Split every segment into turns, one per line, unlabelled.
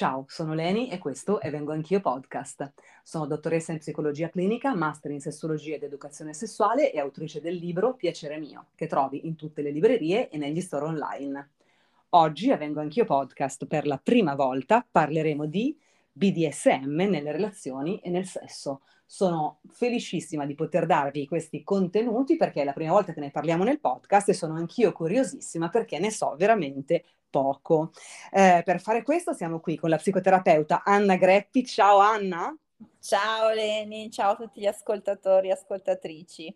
Ciao, sono Leni e questo è Vengo Anch'io Podcast. Sono dottoressa in psicologia clinica, master in sessologia ed educazione sessuale e autrice del libro Piacere mio, che trovi in tutte le librerie e negli store online. Oggi a Vengo Anch'io Podcast per la prima volta parleremo di BDSM nelle relazioni e nel sesso. Sono felicissima di poter darvi questi contenuti perché è la prima volta che ne parliamo nel podcast e sono anch'io curiosissima perché ne so veramente poco. Eh, per fare questo siamo qui con la psicoterapeuta Anna Greppi. Ciao Anna.
Ciao Leni, ciao a tutti gli ascoltatori e ascoltatrici.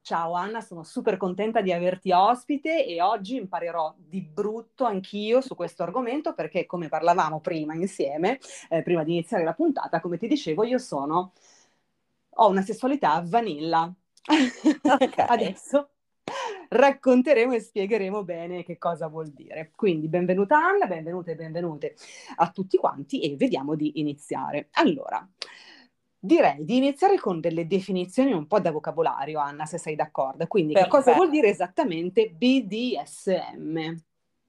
Ciao Anna, sono super contenta di averti ospite e oggi imparerò di brutto anch'io su questo argomento perché come parlavamo prima insieme, eh, prima di iniziare la puntata, come ti dicevo, io sono, ho una sessualità vanilla. Okay. Adesso racconteremo e spiegheremo bene che cosa vuol dire. Quindi benvenuta Anna, benvenute e benvenute a tutti quanti e vediamo di iniziare. Allora, direi di iniziare con delle definizioni un po' da vocabolario, Anna, se sei d'accordo. Quindi Perfetto. che cosa vuol dire esattamente BDSM?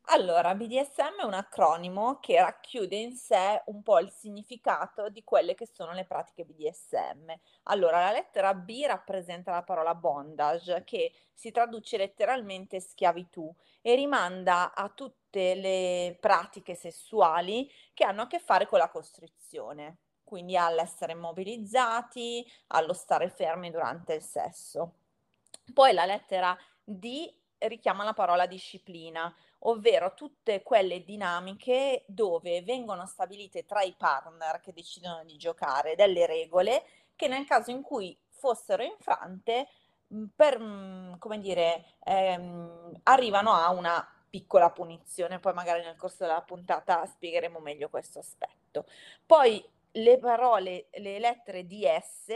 Allora, BDSM è un acronimo che racchiude in sé un po' il significato di quelle che sono le pratiche BDSM. Allora, la lettera B rappresenta la parola bondage, che si traduce letteralmente schiavitù e rimanda a tutte le pratiche sessuali che hanno a che fare con la costrizione, quindi all'essere immobilizzati, allo stare fermi durante il sesso. Poi la lettera D richiama la parola disciplina, ovvero tutte quelle dinamiche dove vengono stabilite tra i partner che decidono di giocare delle regole che nel caso in cui fossero infrante, per, come dire, ehm, arrivano a una piccola punizione, poi magari nel corso della puntata spiegheremo meglio questo aspetto. Poi le parole, le lettere DS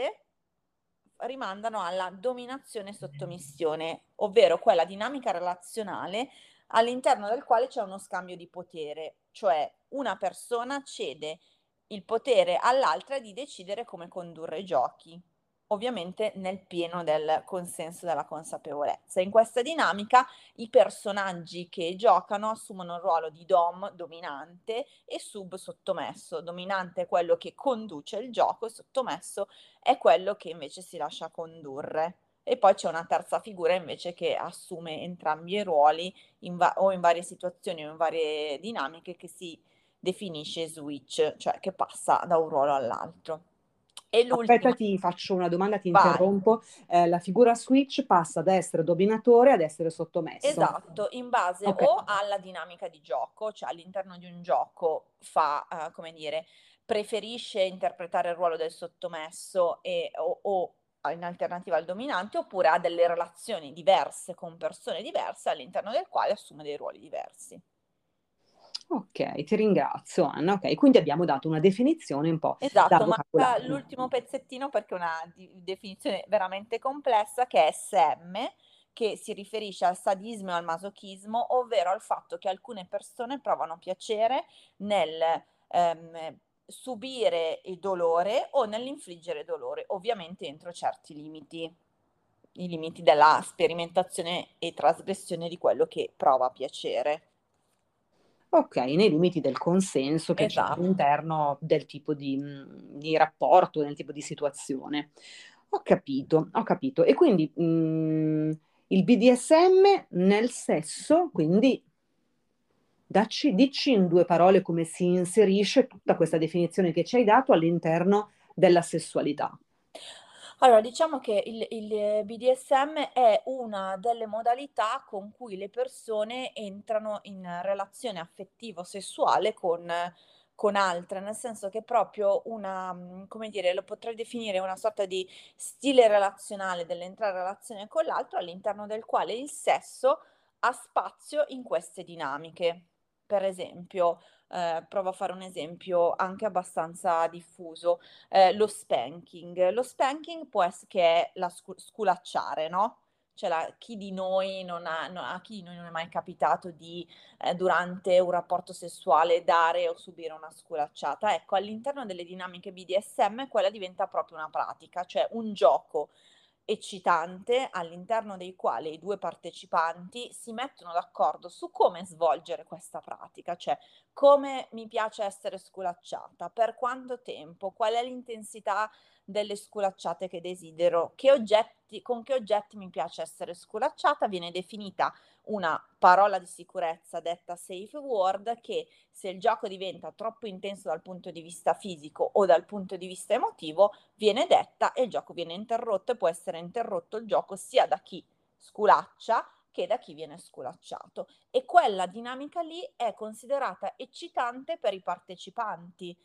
rimandano alla dominazione e sottomissione, ovvero quella dinamica relazionale all'interno del quale c'è uno scambio di potere, cioè una persona cede il potere all'altra di decidere come condurre i giochi, ovviamente nel pieno del consenso della consapevolezza. In questa dinamica i personaggi che giocano assumono il ruolo di dom, dominante, e sub, sottomesso. Dominante è quello che conduce il gioco e sottomesso è quello che invece si lascia condurre e poi c'è una terza figura invece che assume entrambi i ruoli in va- o in varie situazioni o in varie dinamiche che si definisce switch, cioè che passa da un ruolo all'altro.
E Aspetta, ti faccio una domanda, ti Vai. interrompo. Eh, la figura switch passa da essere dominatore ad essere sottomesso.
Esatto, in base okay. o alla dinamica di gioco, cioè all'interno di un gioco fa, uh, come dire, preferisce interpretare il ruolo del sottomesso e, o, o in alternativa al dominante oppure ha delle relazioni diverse con persone diverse all'interno del quale assume dei ruoli diversi.
Ok, ti ringrazio Anna. Ok, quindi abbiamo dato una definizione un po'.
Esatto, ma l'ultimo pezzettino perché è una definizione veramente complessa che è SM, che si riferisce al sadismo e al masochismo, ovvero al fatto che alcune persone provano piacere nel ehm, subire il dolore o nell'infliggere dolore, ovviamente entro certi limiti, i limiti della sperimentazione e trasgressione di quello che prova piacere.
Ok, nei limiti del consenso che esatto. c'è all'interno del tipo di, di, rapporto, del tipo di situazione. Ho capito, ho capito. E quindi mh, mm, il BDSM nel sesso, quindi Dacci, dici in due parole come si inserisce tutta questa definizione che ci hai dato all'interno della sessualità.
Allora, diciamo che il, il BDSM è una delle modalità con cui le persone entrano in relazione affettivo-sessuale con, con altre, nel senso che è proprio una, come dire, lo potrei definire una sorta di stile relazionale dell'entrare in relazione con l'altro all'interno del quale il sesso ha spazio in queste dinamiche per esempio, eh, provo a fare un esempio anche abbastanza diffuso, eh, lo spanking. Lo spanking può essere che è la scu- sculacciare, no? Cioè la, chi di noi non ha, no, a chi di noi non è mai capitato di eh, durante un rapporto sessuale dare o subire una sculacciata? Ecco, all'interno delle dinamiche BDSM quella diventa proprio una pratica, cioè un gioco eccitante all'interno dei quali i due partecipanti si mettono d'accordo su come svolgere questa pratica, cioè come mi piace essere sculacciata, per quanto tempo, qual è l'intensità delle sculacciate che desidero, che oggetti, con che oggetti mi piace essere sculacciata, viene definita una parola di sicurezza detta safe word che se il gioco diventa troppo intenso dal punto di vista fisico o dal punto di vista emotivo viene detta e il gioco viene interrotto e può essere interrotto il gioco sia da chi sculaccia che da chi viene sculacciato. E quella dinamica lì è considerata eccitante per i partecipanti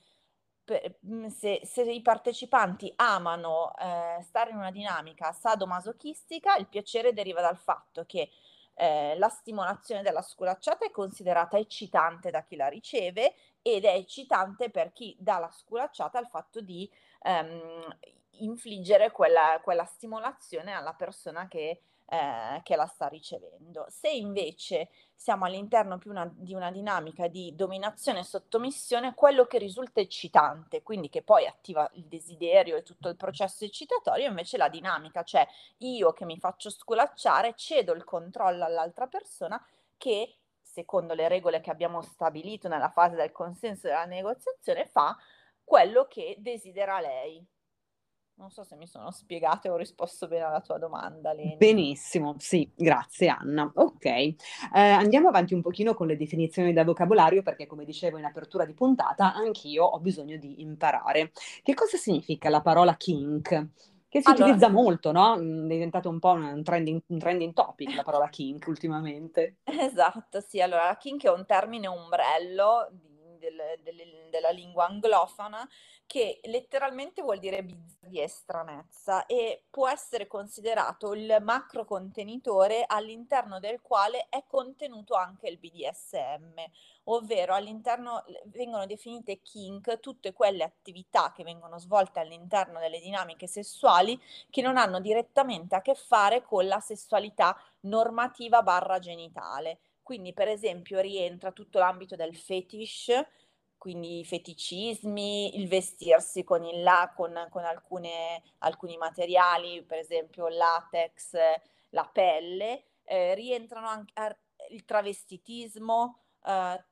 Mm, se, se, i partecipanti amano eh, stare in una dinamica sadomasochistica, il piacere deriva dal fatto che eh, la stimolazione della sculacciata è considerata eccitante da chi la riceve ed è eccitante per chi dà la sculacciata il fatto di ehm, infliggere quella, quella stimolazione alla persona che eh, che la sta ricevendo. Se invece siamo all'interno una, di una dinamica di dominazione e sottomissione, quello che risulta eccitante, quindi che poi attiva il desiderio e tutto il processo eccitatorio, invece la dinamica, cioè io che mi faccio sculacciare, cedo il controllo all'altra persona che secondo le regole che abbiamo stabilito nella fase del consenso della negoziazione, fa quello che desidera lei. Non so se mi sono spiegata e ho risposto bene alla tua domanda, Leni.
Benissimo, sì, grazie Anna. Ok, eh, andiamo avanti un pochino con le definizioni del vocabolario perché come dicevo in apertura di puntata, anch'io ho bisogno di imparare. Che cosa significa la parola kink? Che si allora, utilizza molto, no? Mm, è diventato un po' un trending, un trending topic la parola kink ultimamente.
Esatto, sì. Allora, la kink è un termine ombrello di del, del, della lingua anglofona che letteralmente vuol dire di estranezza e può essere considerato il macro contenitore all'interno del quale è contenuto anche il BDSM, ovvero all'interno vengono definite kink tutte quelle attività che vengono svolte all'interno delle dinamiche sessuali che non hanno direttamente a che fare con la sessualità normativa barra genitale. Quindi, per esempio, rientra tutto l'ambito del fetish, quindi i feticismi, il vestirsi con, il la, con, con alcune, alcuni materiali, per esempio latex, la pelle, eh, rientrano anche il travestitismo, eh,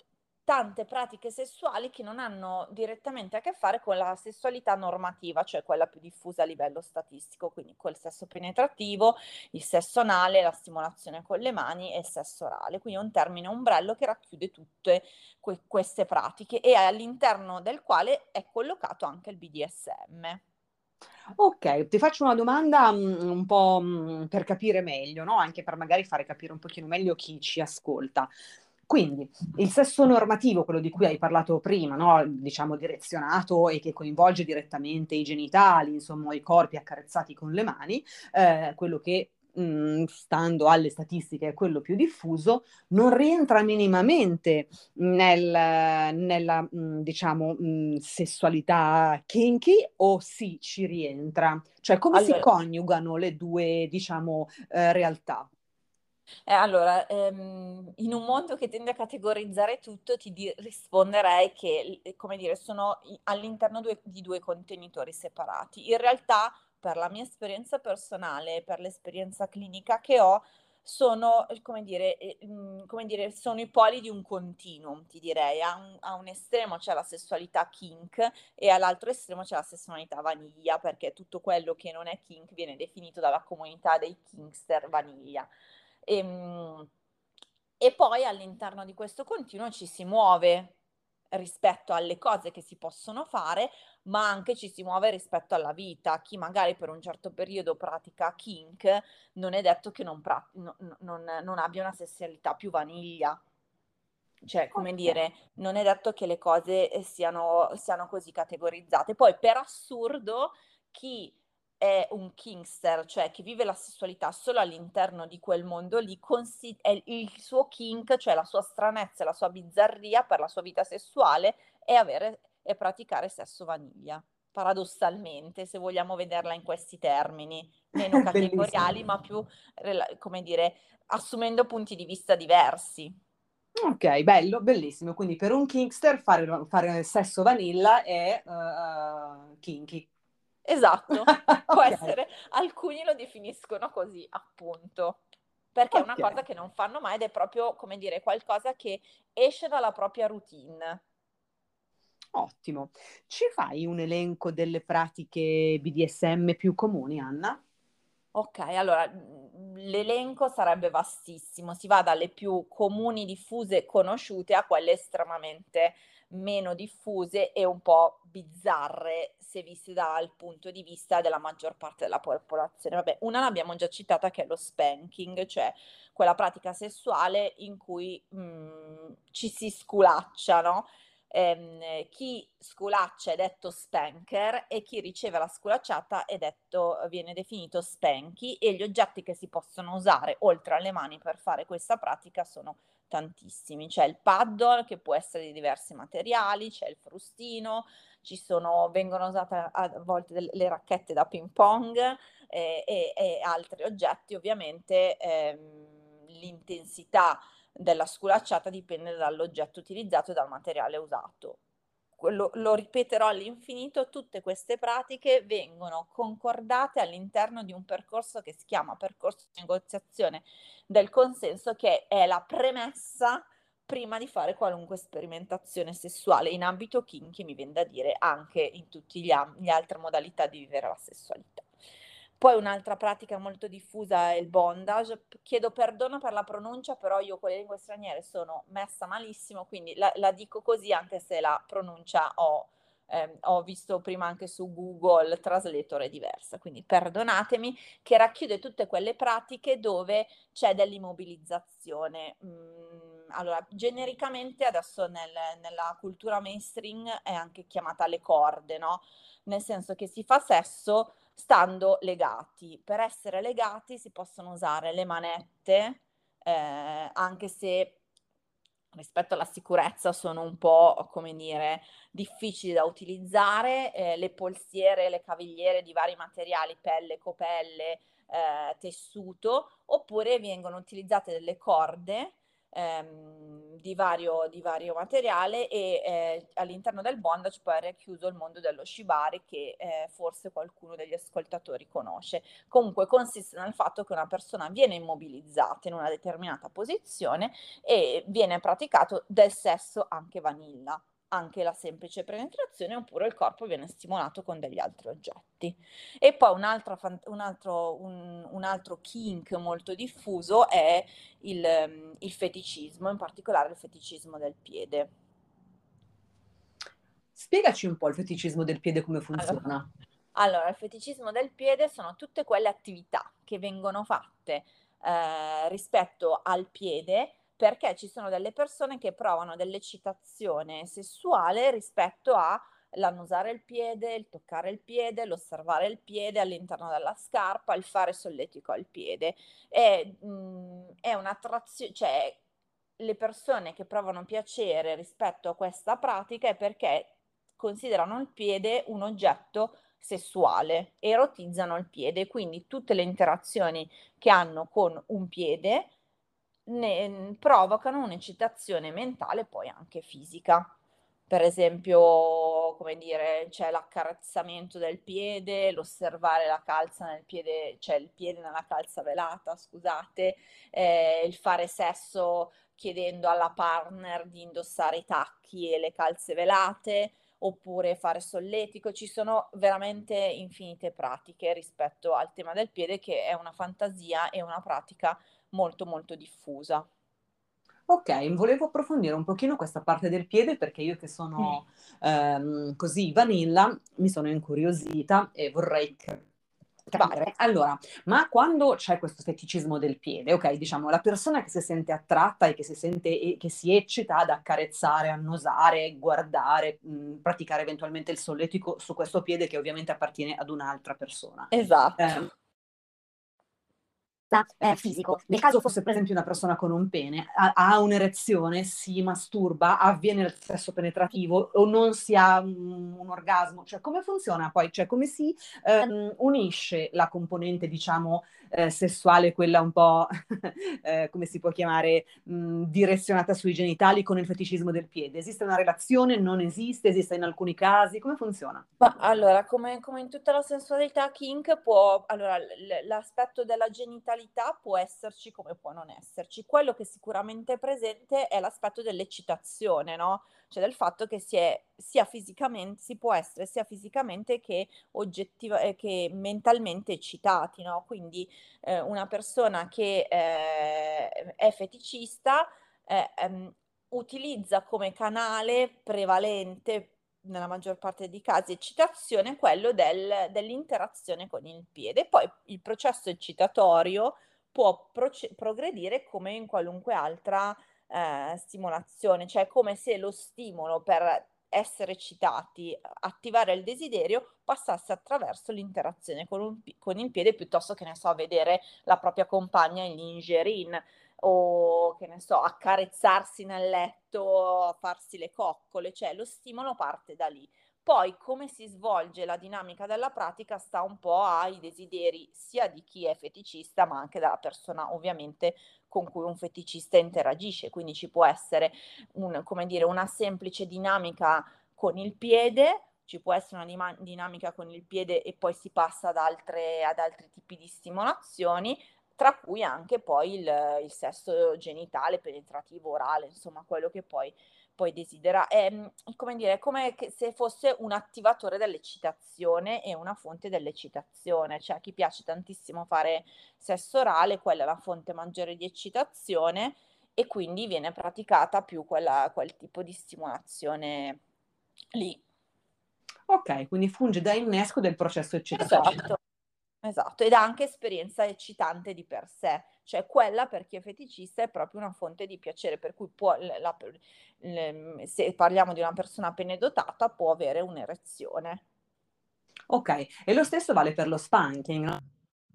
tante pratiche sessuali che non hanno direttamente a che fare con la sessualità normativa, cioè quella più diffusa a livello statistico, quindi col sesso penetrativo, il sesso anale, la stimolazione con le mani e il sesso orale. Quindi è un termine ombrello che racchiude tutte que- queste pratiche e all'interno del quale è collocato anche il BDSM.
Ok, ti faccio una domanda um, un po' um, per capire meglio, no? Anche per magari fare capire un pochino meglio chi ci ascolta. Quindi il sesso normativo, quello di cui hai parlato prima, no? diciamo direzionato e che coinvolge direttamente i genitali, insomma i corpi accarezzati con le mani, eh, quello che mh, stando alle statistiche è quello più diffuso, non rientra minimamente nel, nella mh, diciamo mh, sessualità kinky o sì ci rientra? Cioè come allora... si coniugano le due diciamo eh, realtà?
Eh, allora, ehm, in un mondo che tende a categorizzare tutto, ti di- risponderei che, come dire, sono all'interno due- di due contenitori separati. In realtà, per la mia esperienza personale, per l'esperienza clinica che ho, sono, come dire, eh, mm, come dire, sono i poli di un continuum, ti direi. A un, a un estremo c'è la sessualità kink e all'altro estremo c'è la sessualità vaniglia, perché tutto quello che non è kink viene definito dalla comunità dei kinkster vaniglia. E, ehm, e poi all'interno di questo continuo ci si muove rispetto alle cose che si possono fare, ma anche ci si muove rispetto alla vita. Chi magari per un certo periodo pratica kink, non è detto che non, pra- no, non, non abbia una sessualità più vaniglia. Cioè, come okay. dire, non è detto che le cose siano, siano così categorizzate. Poi, per assurdo, chi è un kingster, cioè che vive la sessualità solo all'interno di quel mondo lì, consi- è il suo kink, cioè la sua stranezza, la sua bizzarria per la sua vita sessuale è avere e praticare sesso vaniglia. Paradossalmente, se vogliamo vederla in questi termini, meno categoriali, ma più, come dire, assumendo punti di vista diversi.
Ok, bello, bellissimo. Quindi per un kinkster fare, fare sesso vanilla è uh, kinky.
Esatto, può okay. essere, alcuni lo definiscono così, appunto, perché okay. è una cosa che non fanno mai ed è proprio, come dire, qualcosa che esce dalla propria routine.
Ottimo. Ci fai un elenco delle pratiche BDSM più comuni, Anna?
Ok, allora l'elenco sarebbe vastissimo, si va dalle più comuni, diffuse e conosciute a quelle estremamente meno diffuse e un po' bizzarre se viste dal punto di vista della maggior parte della popolazione. Vabbè, una l'abbiamo già citata che è lo spanking, cioè quella pratica sessuale in cui mh, mm, ci si sculaccia, no? ehm, chi sculaccia è detto spanker e chi riceve la sculacciata è detto, viene definito spanky e gli oggetti che si possono usare oltre alle mani per fare questa pratica sono tantissimi. C'è il paddle che può essere di diversi materiali, c'è il frustino, ci sono, vengono usate a volte delle, le racchette da ping pong eh, e, e, altri oggetti. Ovviamente ehm, l'intensità della sculacciata dipende dall'oggetto utilizzato e dal materiale usato. Lo, lo, ripeterò all'infinito, tutte queste pratiche vengono concordate all'interno di un percorso che si chiama percorso di negoziazione del consenso, che è la premessa prima di fare qualunque sperimentazione sessuale in ambito kinky, mi viene da dire anche in tutte le altre modalità di vivere la sessualità. Poi un'altra pratica molto diffusa è il bondage. Chiedo perdono per la pronuncia, però io con le lingue straniere sono messa malissimo, quindi la, la dico così anche se la pronuncia ho, eh, ho visto prima anche su Google Translator è diversa. Quindi perdonatemi, che racchiude tutte quelle pratiche dove c'è dell'immobilizzazione. Mm, allora, genericamente adesso nel, nella cultura mainstream è anche chiamata le corde, no? Nel senso che si fa sesso stando legati. Per essere legati si possono usare le manette, eh, anche se rispetto alla sicurezza sono un po', come dire, difficili da utilizzare, eh, le polsiere, le cavigliere di vari materiali, pelle, copelle, eh, tessuto, oppure vengono utilizzate delle corde ehm, di, vario, di, vario, materiale e eh, all'interno del bondage poi è racchiuso il mondo dello shibari che eh, forse qualcuno degli ascoltatori conosce. Comunque consiste nel fatto che una persona viene immobilizzata in una determinata posizione e viene praticato del sesso anche vanilla anche la semplice penetrazione oppure il corpo viene stimolato con degli altri oggetti. E poi un altro, un altro, un, un altro kink molto diffuso è il, il, feticismo, in particolare il feticismo del piede.
Spiegaci un po' il feticismo del piede come funziona.
Allora, allora il feticismo del piede sono tutte quelle attività che vengono fatte eh, rispetto al piede perché ci sono delle persone che provano dell'eccitazione sessuale rispetto a l'annusare il piede, il toccare il piede, l'osservare il piede all'interno della scarpa, il fare solletico al piede. È, mh, è un'attrazione, cioè le persone che provano piacere rispetto a questa pratica è perché considerano il piede un oggetto sessuale, erotizzano il piede, quindi tutte le interazioni che hanno con un piede ne, provocano un'eccitazione mentale poi anche fisica. Per esempio, come dire, c'è l'accarezzamento del piede, l'osservare la calza nel piede, cioè il piede nella calza velata, scusate, eh, il fare sesso chiedendo alla partner di indossare i tacchi e le calze velate, oppure fare solletico, ci sono veramente infinite pratiche rispetto al tema del piede che è una fantasia e una pratica molto molto diffusa.
Ok, volevo approfondire un pochino questa parte del piede perché io che sono mm. ehm, così vanilla mi sono incuriosita e vorrei capire. Allora, ma quando c'è questo feticismo del piede, ok, diciamo la persona che si sente attratta e che si sente e che si eccita ad accarezzare, annusare, guardare, mh, mm, praticare eventualmente il solletico su questo piede che ovviamente appartiene ad un'altra persona.
Esatto. Eh,
eh, fisico. Nel caso fosse per esempio una persona con un pene, ha, ha un'erezione, si masturba, avviene il sesso penetrativo o non si ha un, un orgasmo, cioè come funziona poi? Cioè come si ehm, unisce la componente diciamo eh, sessuale, quella un po', eh, come si può chiamare, mh, direzionata sui genitali con il feticismo del piede? Esiste una relazione? Non esiste? Esiste in alcuni casi? Come funziona?
Ma allora, come, come in tutta la sensualità kink, può, allora, l- l'aspetto della genitalità può esserci come può non esserci. Quello che sicuramente è presente è l'aspetto dell'eccitazione, no? Cioè del fatto che si, è, sia fisicamente, si può essere sia fisicamente che, oggettiva, eh, che mentalmente eccitati, no? Quindi eh, una persona che eh, è feticista eh, ehm, utilizza come canale prevalente nella maggior parte dei casi eccitazione quello del, dell'interazione con il piede. Poi il processo eccitatorio può proce- progredire come in qualunque altra eh, stimolazione, cioè come se lo stimolo per essere eccitati, attivare il desiderio, passasse attraverso l'interazione con, un, con il piede piuttosto che, ne so, vedere la propria compagna in lingerie o, che ne so, accarezzarsi nel letto, farsi le coccole, cioè lo stimolo parte da lì. Poi come si svolge la dinamica della pratica sta un po' ai desideri sia di chi è feticista ma anche della persona ovviamente con cui un feticista interagisce, quindi ci può essere un, dire, una semplice dinamica con il piede, ci può essere una dinamica con il piede e poi si passa ad, altre, ad altri tipi di stimolazioni, tra cui anche poi il, il sesso genitale, penetrativo, orale, insomma quello che poi poi desidera. È mm, come dire, è come se fosse un attivatore dell'eccitazione e una fonte dell'eccitazione. Cioè a chi piace tantissimo fare sesso orale, quella è la fonte maggiore di eccitazione e quindi viene praticata più quella, quel tipo di stimolazione lì.
Ok, quindi funge da innesco del processo eccitatorio.
Esatto. Esatto, ed ha anche esperienza eccitante di per sé, cioè quella per chi è feticista è proprio una fonte di piacere, per cui può, la, la, se parliamo di una persona appena dotata può avere un'erezione.
Ok, e lo stesso vale per lo spanking, no?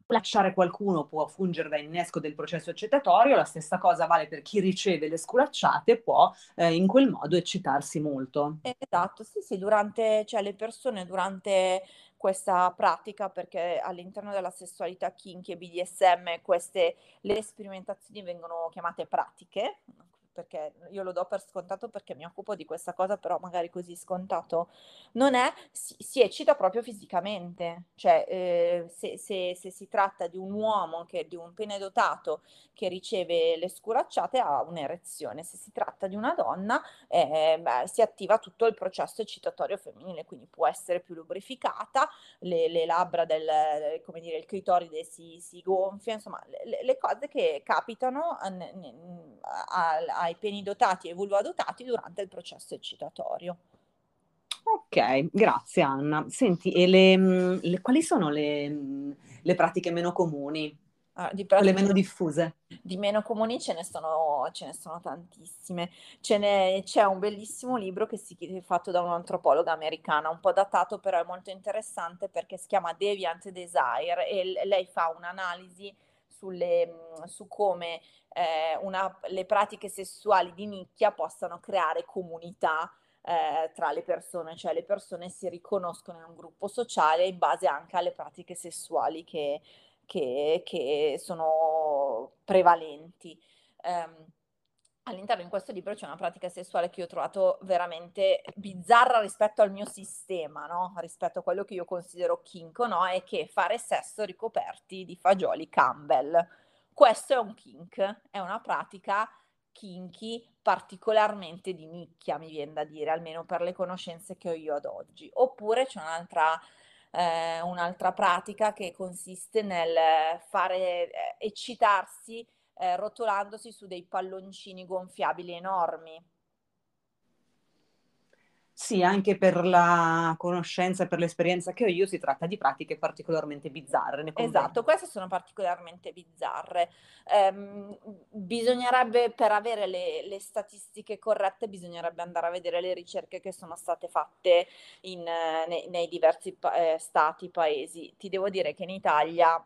Lasciare qualcuno può fungere da innesco del processo eccitatorio, la stessa cosa vale per chi riceve le sculacciate, può eh, in quel modo eccitarsi molto.
Esatto, sì, sì, durante, cioè le persone durante questa pratica perché all'interno della sessualità kinky e BDSM queste le sperimentazioni vengono chiamate pratiche, perché io lo do per scontato perché mi occupo di questa cosa, però magari così scontato non è, si, si eccita proprio fisicamente, cioè eh, se, se, se, si tratta di un uomo, che, di un pene dotato che riceve le scuracciate ha un'erezione, se si tratta di una donna eh, beh, si attiva tutto il processo eccitatorio femminile, quindi può essere più lubrificata, le, le labbra del, come dire, il clitoride si, si gonfia, insomma le, le, cose che capitano a, a, a ai peni dotati e vulvadotati durante il processo eccitatorio.
Ok, grazie Anna. Senti, e le, mm, le, quali sono le, mm, le, pratiche meno comuni? Ah, di pratiche, le meno diffuse?
Di meno comuni ce ne sono, ce ne sono tantissime. Ce n'è, c'è un bellissimo libro che si è fatto da un'antropologa americana, un po' datato, però è molto interessante perché si chiama Deviant Desire e lei fa un'analisi sulle, mm, su come eh, una, le pratiche sessuali di nicchia possano creare comunità eh, tra le persone, cioè le persone si riconoscono in un gruppo sociale in base anche alle pratiche sessuali che, che, che sono prevalenti. Um, all'interno di questo libro c'è una pratica sessuale che io ho trovato veramente bizzarra rispetto al mio sistema, no? rispetto a quello che io considero kink, no? è che fare sesso ricoperti di fagioli Campbell. Questo è un kink, è una pratica kinky particolarmente di nicchia, mi viene da dire, almeno per le conoscenze che ho io ad oggi. Oppure c'è un'altra, eh, un'altra pratica che consiste nel fare eh, eccitarsi eh, rotolandosi su dei palloncini gonfiabili enormi.
Sì, anche per la conoscenza e per l'esperienza che ho io si tratta di pratiche particolarmente bizzarre.
Esatto, queste sono particolarmente bizzarre. Um, bisognerebbe, per avere le, le, statistiche corrette, bisognerebbe andare a vedere le ricerche che sono state fatte in, nei, nei, diversi pa- eh, stati, paesi. Ti devo dire che in Italia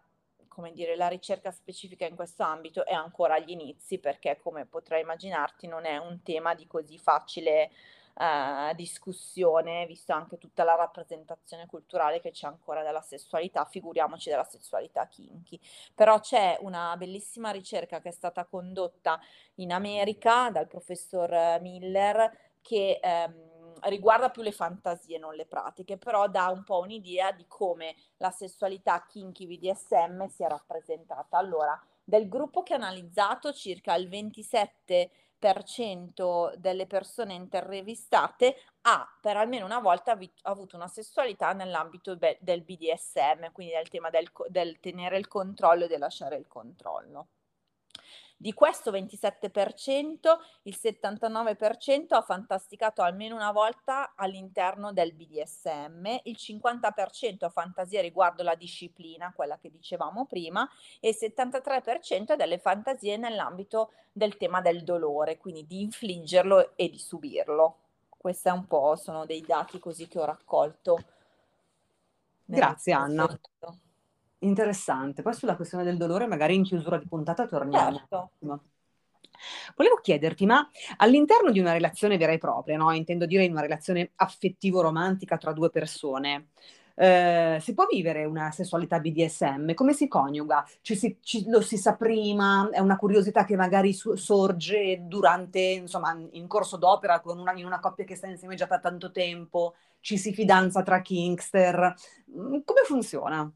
come dire, la ricerca specifica in questo ambito è ancora agli inizi perché, come potrai immaginarti, non è un tema di così facile eh, discussione, visto anche tutta la rappresentazione culturale che c'è ancora della sessualità, figuriamoci della sessualità kinky. Però c'è una bellissima ricerca che è stata condotta in America dal professor Miller che ehm, riguarda più le fantasie, non le pratiche, però dà un po' un'idea di come la sessualità kinky BDSM sia rappresentata. Allora, del gruppo che ha analizzato, circa il 27% delle persone intervistate ha per almeno una volta vi- avuto una sessualità nell'ambito be- del BDSM, quindi del tema del, co- del tenere il controllo e del lasciare il controllo. Di questo 27%, il 79% ha fantasticato almeno una volta all'interno del BDSM, il 50% ha fantasie riguardo la disciplina, quella che dicevamo prima, e il 73% delle fantasie nell'ambito del tema del dolore, quindi di infliggerlo e di subirlo. Questi un po' sono dei dati così che ho raccolto.
Grazie Anna. Senso. Interessante. Poi sulla questione del dolore, magari in chiusura di puntata torniamo.
Certo.
Volevo chiederti, ma all'interno di una relazione vera e propria, no? intendo dire in una relazione affettivo-romantica tra due persone, eh, si può vivere una sessualità BDSM? Come si coniuga? Ci si, ci, lo si sa prima? È una curiosità che magari su, sorge durante, insomma, in corso d'opera con una, in una coppia che sta insieme già da tanto tempo? Ci si fidanza tra Kingster? Mm, come funziona?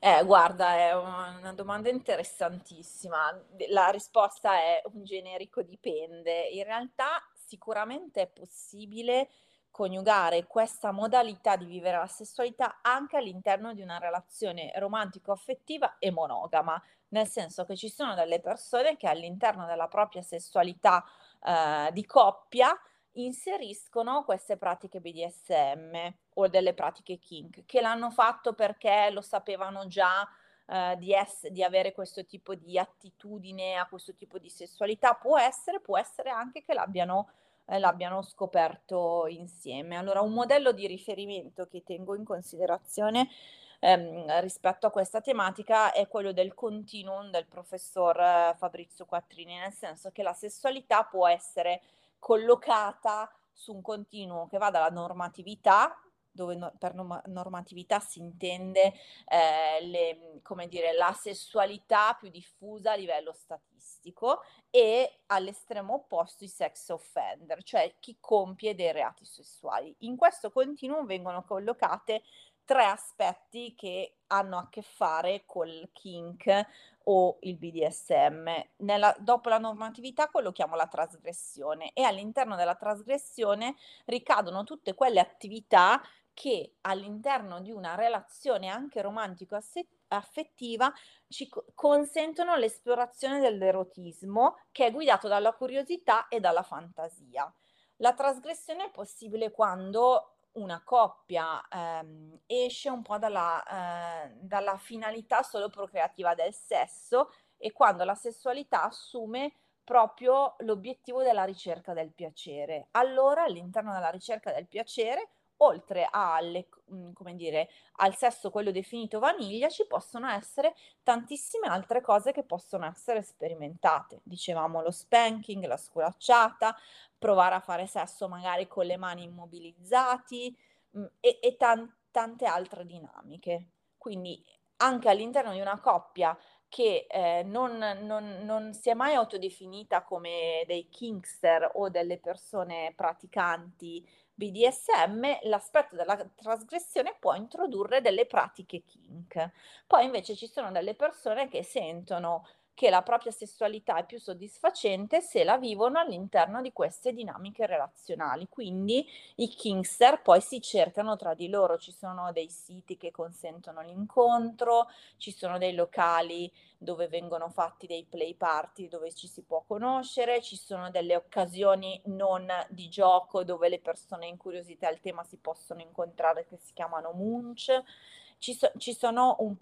Eh, guarda, è una domanda interessantissima. La risposta è un generico dipende. In realtà sicuramente è possibile coniugare questa modalità di vivere la sessualità anche all'interno di una relazione romantico-affettiva e monogama, nel senso che ci sono delle persone che all'interno della propria sessualità eh, di coppia inseriscono queste pratiche BDSM o delle pratiche kink, che l'hanno fatto perché lo sapevano già eh, di, ess- di avere questo tipo di attitudine a questo tipo di sessualità. Può essere, può essere anche che l'abbiano, eh, l'abbiano scoperto insieme. Allora, un modello di riferimento che tengo in considerazione ehm, rispetto a questa tematica è quello del continuum del professor eh, Fabrizio Quattrini, nel senso che la sessualità può essere collocata su un continuo che va dalla normatività, dove no, per no, normatività si intende eh, le, dire, la sessualità più diffusa a livello statistico e all'estremo opposto i sex offender, cioè chi compie dei reati sessuali. In questo continuum vengono collocate tre aspetti che hanno a che fare col kink o il BDSM. Nella, dopo la normatività collochiamo la trasgressione e all'interno della trasgressione ricadono tutte quelle attività che all'interno di una relazione anche romantico-affettiva ci consentono l'esplorazione dell'erotismo che è guidato dalla curiosità e dalla fantasia. La trasgressione è possibile quando una coppia ehm, esce un po' dalla, eh, dalla finalità solo procreativa del sesso e quando la sessualità assume proprio l'obiettivo della ricerca del piacere. Allora all'interno della ricerca del piacere oltre alle, come dire, al sesso quello definito vaniglia, ci possono essere tantissime altre cose che possono essere sperimentate. Dicevamo lo spanking, la sculacciata, provare a fare sesso magari con le mani immobilizzati mh, mhmm, e, e tan- tante altre dinamiche. Quindi anche all'interno di una coppia che eh, non, non, non, si è mai autodefinita come dei kingster o delle persone praticanti BDSM, l'aspetto della trasgressione può introdurre delle pratiche kink. Poi invece ci sono delle persone che sentono che la propria sessualità è più soddisfacente se la vivono all'interno di queste dinamiche relazionali. Quindi i kingster poi si cercano tra di loro, ci sono dei siti che consentono l'incontro, ci sono dei locali dove vengono fatti dei play party dove ci si può conoscere, ci sono delle occasioni non di gioco dove le persone incuriosite al tema si possono incontrare che si chiamano munch. Ci, so, ci sono un,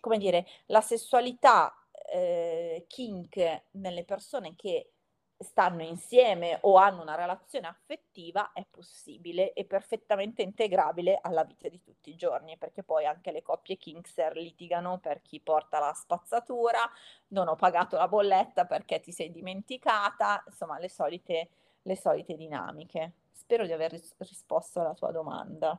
come dire, la sessualità eh, kink nelle persone che stanno insieme o hanno una relazione affettiva è possibile e perfettamente integrabile alla vita di tutti i giorni, perché poi anche le coppie kinkster litigano per chi porta la spazzatura, non ho pagato la bolletta perché ti sei dimenticata, insomma le solite le solite dinamiche. Spero di aver ris- risposto alla tua domanda.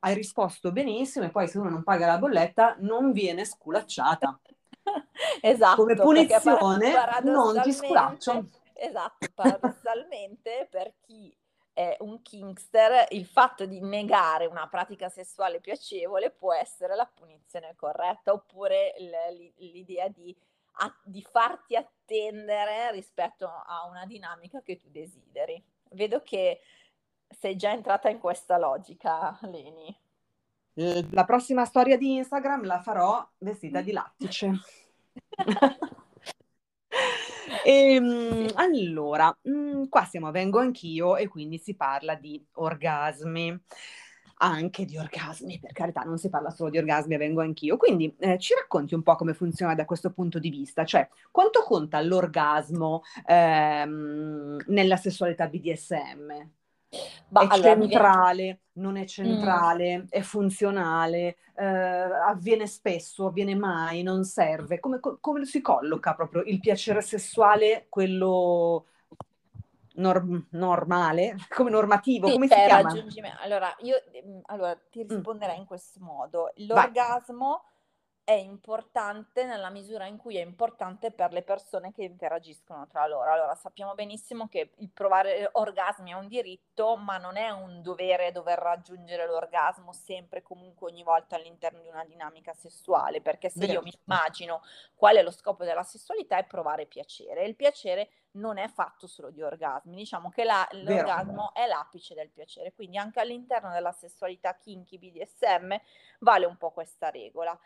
Hai risposto benissimo e poi se uno non paga la bolletta non viene sculacciata.
esatto.
Come punizione non ti sculaccio.
Esatto, paradossalmente per chi è un kinkster, il fatto di negare una pratica sessuale piacevole può essere la punizione corretta, oppure l'idea di, di farti attendere rispetto a una dinamica che tu desideri. Vedo che sei già entrata in questa logica, Leni.
La prossima storia di Instagram la farò vestita di lattice. E, ehm, allora, mh, mm, qua siamo, vengo anch'io e quindi si parla di orgasmi anche di orgasmi, per carità, non si parla solo di orgasmi, vengo anch'io. Quindi eh, ci racconti un po' come funziona da questo punto di vista, cioè quanto conta l'orgasmo ehm, nella sessualità BDSM? Bah, è allora, centrale, viene... non è centrale, mm. è funzionale, eh, avviene spesso, avviene mai, non serve. Come, come, si colloca proprio il piacere sessuale, quello norm- normale, come normativo?
Sì,
come si chiama?
Allora, io mm, allora, ti mm. risponderei mm. in questo modo. L'orgasmo... Vai è importante nella misura in cui è importante per le persone che interagiscono tra loro. Allora, sappiamo benissimo che il provare orgasmi è un diritto, ma non è un dovere dover raggiungere l'orgasmo sempre comunque ogni volta all'interno di una dinamica sessuale, perché se Vero. io mi immagino qual è lo scopo della sessualità è provare piacere. E il piacere non è fatto solo di orgasmi, diciamo che la, l'orgasmo è l'apice del piacere, quindi anche all'interno della sessualità kinky BDSM vale un po' questa regola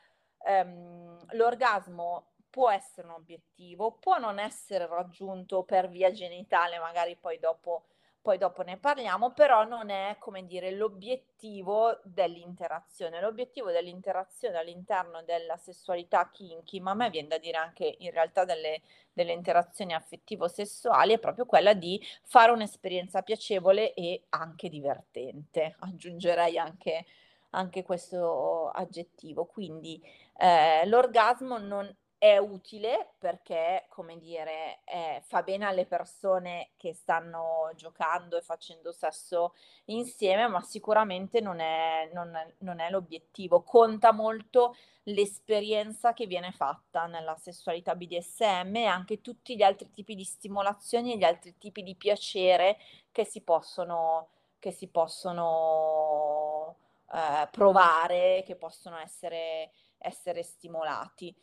ehm, l'orgasmo può essere un obiettivo, può non essere raggiunto per via genitale, magari poi dopo, poi dopo ne parliamo, però non è, come dire, l'obiettivo dell'interazione. L'obiettivo dell'interazione all'interno della sessualità kinky, ma a me viene da dire anche in realtà delle, delle interazioni affettivo-sessuali, è proprio quella di fare un'esperienza piacevole e anche divertente. Aggiungerei anche anche questo aggettivo. Quindi eh, l'orgasmo non è utile perché, come dire, eh, fa bene alle persone che stanno giocando e facendo sesso insieme, ma sicuramente non è, non è, non è l'obiettivo. Conta molto l'esperienza che viene fatta nella sessualità BDSM e anche tutti gli altri tipi di stimolazioni e gli altri tipi di piacere che si possono, che si possono eh, provare, che possono essere, essere stimolati.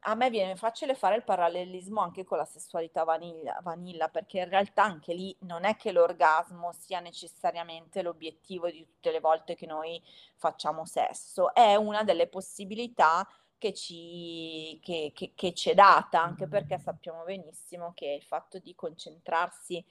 A me viene facile fare il parallelismo anche con la sessualità vanilla, vanilla, perché in realtà anche lì non è che l'orgasmo sia necessariamente l'obiettivo di tutte le volte che noi facciamo sesso, è una delle possibilità che ci, che, che, che ci è data, anche perché sappiamo benissimo che il fatto di concentrarsi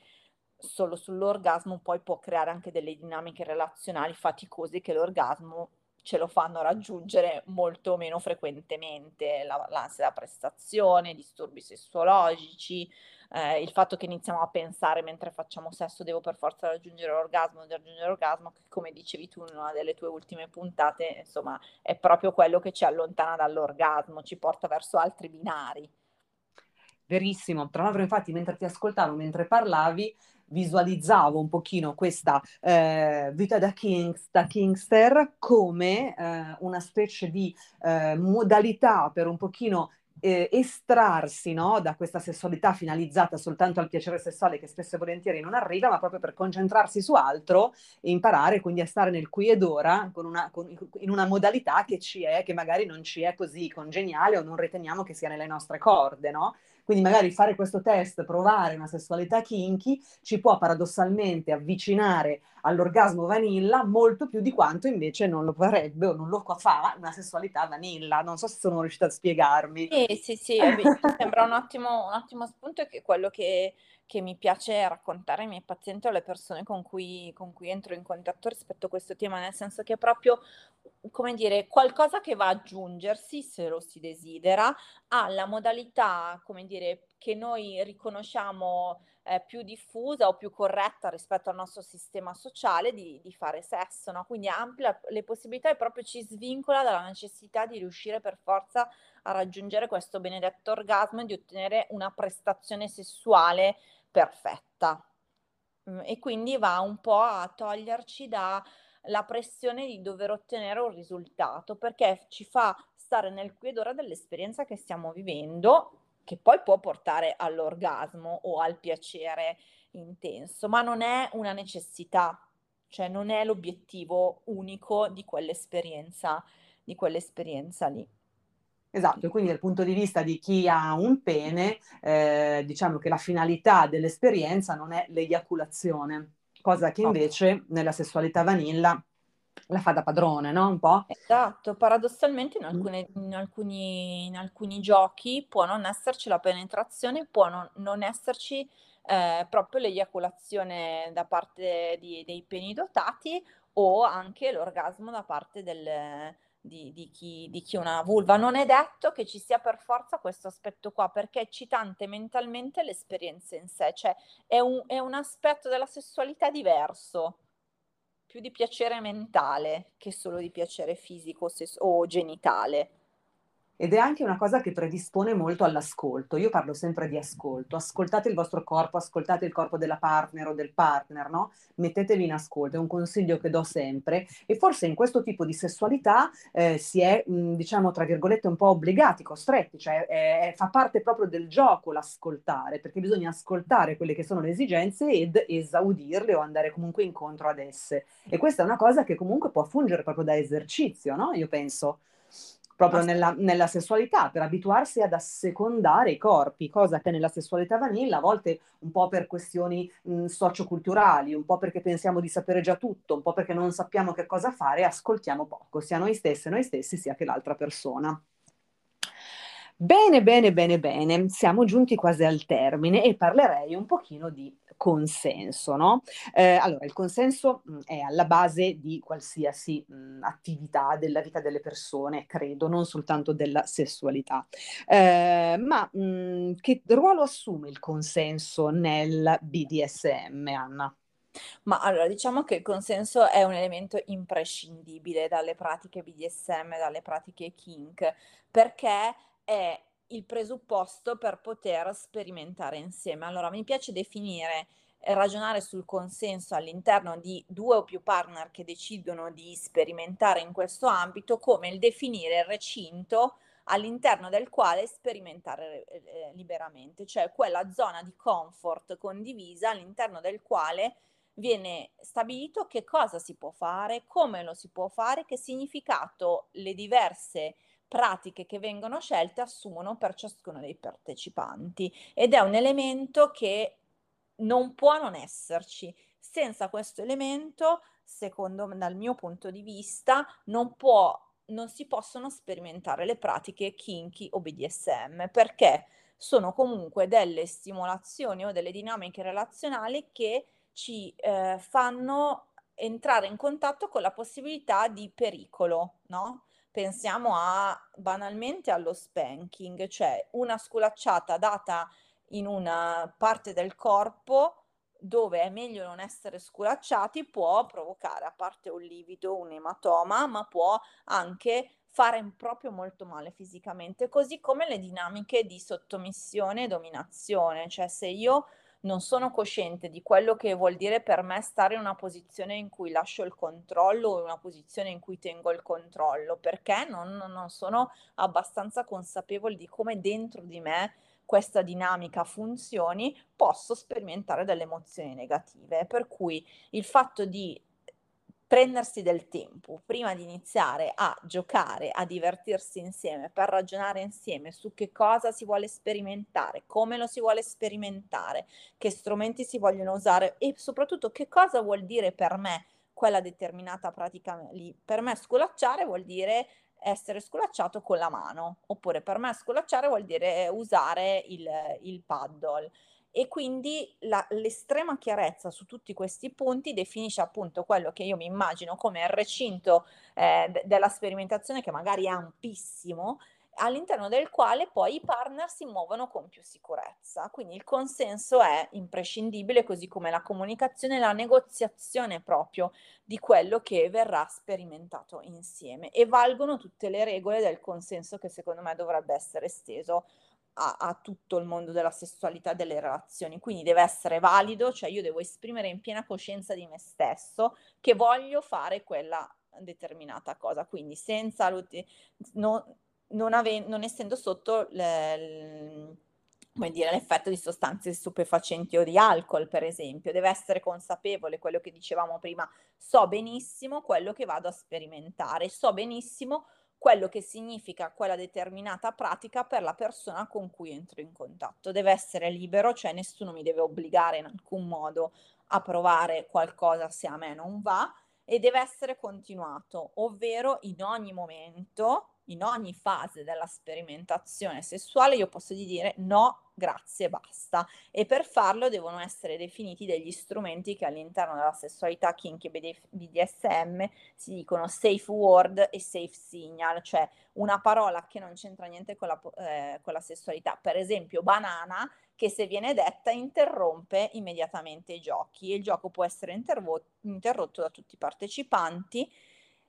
solo sull'orgasmo poi può creare anche delle dinamiche relazionali faticose che l'orgasmo ce lo fanno raggiungere molto meno frequentemente, la, l'ansia da prestazione, disturbi sessuologici, eh, il fatto che iniziamo a pensare mentre facciamo sesso devo per forza raggiungere l'orgasmo, devo raggiungere l'orgasmo, che come dicevi tu in una delle tue ultime puntate, insomma, è proprio quello che ci allontana dall'orgasmo, ci porta verso altri binari.
Verissimo, tra l'altro infatti mentre ti ascoltavo, mentre parlavi, visualizzavo un pochino questa eh, vita da, Kings, da Kingster come eh, una specie di eh, modalità per un pochino eh, estrarsi no, da questa sessualità finalizzata soltanto al piacere sessuale che spesso e volentieri non arriva, ma proprio per concentrarsi su altro e imparare quindi a stare nel qui ed ora con una, con, in una modalità che ci è, che magari non ci è così congeniale o non riteniamo che sia nelle nostre corde, no? Quindi magari fare questo test, provare una sessualità kinky, ci può paradossalmente avvicinare all'orgasmo vanilla molto più di quanto invece non lo farebbe o non lo fa una sessualità vanilla. Non so se sono riuscita a spiegarmi.
Sì, sì, sì, mi sembra un ottimo, un ottimo spunto che quello che che mi piace raccontare ai miei pazienti o alle persone con cui, con cui entro in contatto rispetto a questo tema, nel senso che è proprio, come dire, qualcosa che va ad aggiungersi, se lo si desidera, alla modalità, come dire, che noi riconosciamo eh, più diffusa o più corretta rispetto al nostro sistema sociale di, di fare sesso, no? Quindi amplia le possibilità e proprio ci svincola dalla necessità di riuscire per forza a raggiungere questo benedetto orgasmo e di ottenere una prestazione sessuale perfetta. Mhmm, e quindi va un po' a toglierci dalla pressione di dover ottenere un risultato, perché ci fa stare nel qui ed ora dell'esperienza che stiamo vivendo, che poi può portare all'orgasmo o al piacere intenso, ma non è una necessità, cioè non è l'obiettivo unico di quell'esperienza di quell'esperienza lì.
Esatto, quindi dal punto di vista di chi ha un pene, eh, diciamo che la finalità dell'esperienza non è l'eiaculazione, cosa che invece nella sessualità vanilla la fa da padrone, no? Un po'.
Esatto, paradossalmente in, alcune, in, alcuni, in alcuni, giochi può non esserci la penetrazione, può non, non esserci eh, proprio l'eiaculazione da parte di, dei peni dotati o anche l'orgasmo da parte del, di, di, chi, di chi una vulva. Non è detto che ci sia per forza questo aspetto qua, perché è eccitante mentalmente l'esperienza in sé, cioè è un, è un aspetto della sessualità diverso, più di piacere mentale che solo di piacere fisico o genitale.
Ed è anche una cosa che predispone molto all'ascolto. Io parlo sempre di ascolto. Ascoltate il vostro corpo, ascoltate il corpo della partner o del partner, no? Mettetevi in ascolto, è un consiglio che do sempre. E forse in questo tipo di sessualità eh, si è, diciamo, tra virgolette, un po' obbligati, costretti, cioè è, fa parte proprio del gioco l'ascoltare, perché bisogna ascoltare quelle che sono le esigenze ed esaudirle o andare comunque incontro ad esse. E questa è una cosa che comunque può fungere proprio da esercizio, no? Io penso proprio nella, nella, sessualità, per abituarsi ad assecondare i corpi, cosa che nella sessualità vanilla a volte un po' per questioni mh, socioculturali, un po' perché pensiamo di sapere già tutto, un po' perché non sappiamo che cosa fare, ascoltiamo poco, sia noi stessi, noi stessi, sia che l'altra persona. Bene, bene, bene, bene, siamo giunti quasi al termine e parlerei un pochino di consenso, no? Eh, allora, il consenso mh, è alla base di qualsiasi mh, attività della vita delle persone, credo, non soltanto della sessualità. Eh, ma mh, che ruolo assume il consenso nel BDSM, Anna?
Ma allora, diciamo che il consenso è un elemento imprescindibile dalle pratiche BDSM, dalle pratiche kink, perché è il presupposto per poter sperimentare insieme. Allora, mi piace definire ragionare sul consenso all'interno di due o più partner che decidono di sperimentare in questo ambito come il definire il recinto all'interno del quale sperimentare eh, eh liberamente, cioè quella zona di comfort condivisa all'interno del quale viene stabilito che cosa si può fare, come lo si può fare, che significato le diverse pratiche che vengono scelte assumono per ciascuno dei partecipanti ed è un elemento che non può non esserci. Senza questo elemento, secondo me, dal mio punto di vista, non può non si possono sperimentare le pratiche kinky o BDSM perché sono comunque delle stimolazioni o delle dinamiche relazionali che ci eh, fanno entrare in contatto con la possibilità di pericolo, no? Pensiamo a banalmente allo spanking, cioè una sculacciata data in una parte del corpo dove è meglio non essere sculacciati può provocare a parte un livido, un ematoma, ma può anche fare proprio molto male fisicamente, così come le dinamiche di sottomissione e dominazione, cioè se io non sono cosciente di quello che vuol dire per me stare in una posizione in cui lascio il controllo o in una posizione in cui tengo il controllo, perché non, non sono abbastanza consapevole di come dentro di me questa dinamica funzioni, posso sperimentare delle emozioni negative. Per cui il fatto di prendersi del tempo prima di iniziare a giocare, a divertirsi insieme, per ragionare insieme su che cosa si vuole sperimentare, come lo si vuole sperimentare, che strumenti si vogliono usare e soprattutto che cosa vuol dire per me quella determinata pratica lì. Per me sculacciare vuol dire essere sculacciato con la mano, oppure per me sculacciare vuol dire usare il, il paddle e quindi la, l'estrema chiarezza su tutti questi punti definisce appunto quello che io mi immagino come il recinto eh, d- della sperimentazione che magari è ampissimo all'interno del quale poi i partner si muovono con più sicurezza. Quindi il consenso è imprescindibile, così come la comunicazione e la negoziazione proprio di quello che verrà sperimentato insieme. E valgono tutte le regole del consenso che secondo me dovrebbe essere esteso a, a, tutto il mondo della sessualità e delle relazioni, quindi deve essere valido, cioè io devo esprimere in piena coscienza di me stesso che voglio fare quella determinata cosa, quindi senza non, non, ave- non essendo sotto le come dire, l'effetto di sostanze stupefacenti o di alcol, per esempio. Deve essere consapevole, quello che dicevamo prima, so benissimo quello che vado a sperimentare, so benissimo quello che significa quella determinata pratica per la persona con cui entro in contatto. Deve essere libero, cioè nessuno mi deve obbligare in alcun modo a provare qualcosa se a me non va e deve essere continuato, ovvero in ogni momento, in ogni fase della sperimentazione sessuale io posso dire no grazie, basta. E per farlo devono essere definiti degli strumenti che all'interno della sessualità kinky BDSM si dicono safe word e safe signal, cioè una parola che non c'entra niente con la, eh, con la sessualità. Per esempio, banana, che se viene detta interrompe immediatamente i giochi e il gioco può essere intervo- interrotto da tutti i partecipanti.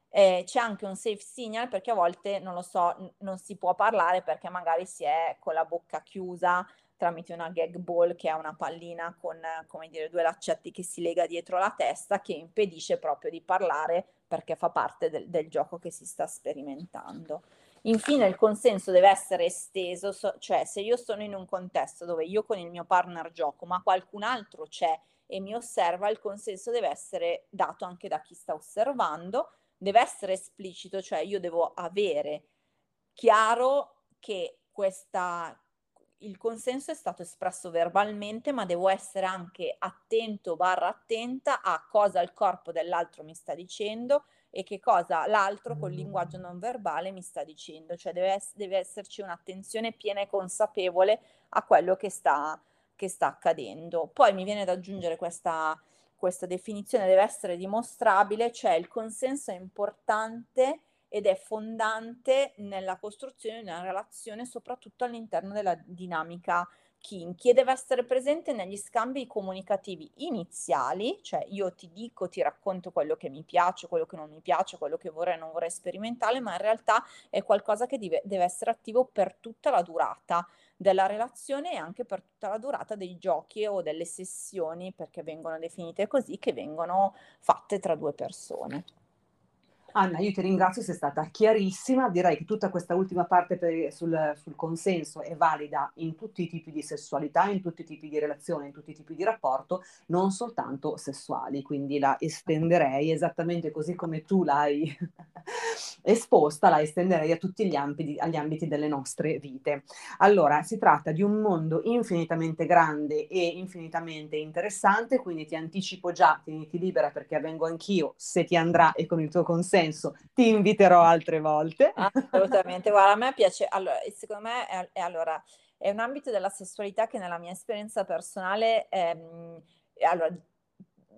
Eh, c'è anche un safe signal perché a volte non lo so, non si può parlare perché magari si è con la bocca chiusa tramite una gag ball che è una pallina con come dire due laccetti che si lega dietro la testa che impedisce proprio di parlare perché fa parte del, del gioco che si sta sperimentando. Infine il consenso deve essere esteso, so, cioè se io sono in un contesto dove io con il mio partner gioco, ma qualcun altro c'è e mi osserva, il consenso deve essere dato anche da chi sta osservando, deve essere esplicito, cioè io devo avere chiaro che questa, il consenso è stato espresso verbalmente, ma devo essere anche attento barra attenta a cosa il corpo dell'altro mi sta dicendo e che cosa l'altro col linguaggio non verbale mi sta dicendo, cioè deve, ess- deve esserci un'attenzione piena e consapevole a quello che sta, che sta accadendo. Poi mi viene da aggiungere questa, questa definizione, deve essere dimostrabile, cioè il consenso è importante ed è fondante nella costruzione di una relazione, soprattutto all'interno della dinamica kinky e deve essere presente negli scambi comunicativi iniziali, cioè io ti dico, ti racconto quello che mi piace, quello che non mi piace, quello che vorrei e non vorrei sperimentare, ma in realtà è qualcosa che deve, deve essere attivo per tutta la durata della relazione e anche per tutta la durata dei giochi o delle sessioni, perché vengono definite così, che vengono fatte tra due persone.
Anna, io ti ringrazio, sei stata chiarissima. Direi che tutta questa ultima parte per, sul, sul, consenso è valida in tutti i tipi di sessualità, in tutti i tipi di relazione, in tutti i tipi di rapporto, non soltanto sessuali. Quindi la estenderei esattamente così come tu l'hai esposta, la estenderei a tutti gli ambiti, agli ambiti delle nostre vite. Allora, si tratta di un mondo infinitamente grande e infinitamente interessante, quindi ti anticipo già, tieniti libera perché vengo anch'io, se ti andrà e con il tuo consenso senso ti inviterò altre volte.
Assolutamente, guarda, a me piace, allora, secondo me è, è, allora, è un ambito della sessualità che nella mia esperienza personale ehm, allora,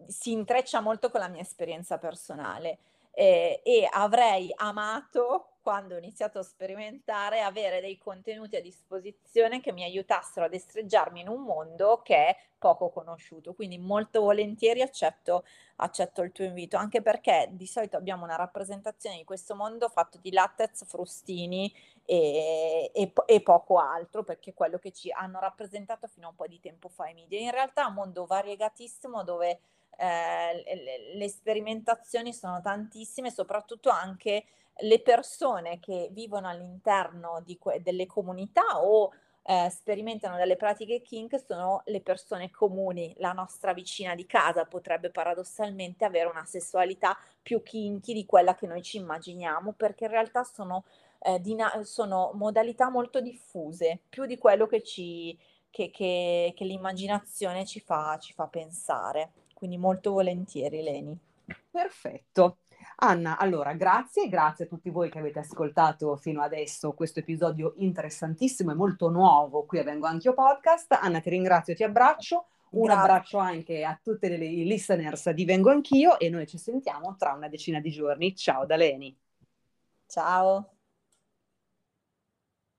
si intreccia molto con la mia esperienza personale eh, e avrei amato quando ho iniziato a sperimentare, avere dei contenuti a disposizione che mi aiutassero a destreggiarmi in un mondo che è poco conosciuto. Quindi molto volentieri accetto, accetto il tuo invito, anche perché di solito abbiamo una rappresentazione di questo mondo fatto di latex, frustini e, e, e, poco altro, perché è quello che ci hanno rappresentato fino a un po' di tempo fa i media. In realtà è un mondo variegatissimo dove eh, le, sperimentazioni sono tantissime, soprattutto anche le persone che vivono all'interno que- delle comunità o eh, sperimentano delle pratiche kink sono le persone comuni. La nostra vicina di casa potrebbe paradossalmente avere una sessualità più kinky di quella che noi ci immaginiamo, perché in realtà sono, eh, dina- sono modalità molto diffuse, più di quello che, ci, che, che, che l'immaginazione ci fa, ci fa pensare. Quindi molto volentieri, Leni.
Perfetto. Anna, allora grazie, grazie a tutti voi che avete ascoltato fino adesso questo episodio interessantissimo e molto nuovo qui a Vengo Anch'io Podcast. Anna, ti ringrazio, ti abbraccio. Un grazie. abbraccio anche a tutte le listeners di Vengo Anch'io e noi ci sentiamo tra una decina di giorni. Ciao da Leni.
Ciao.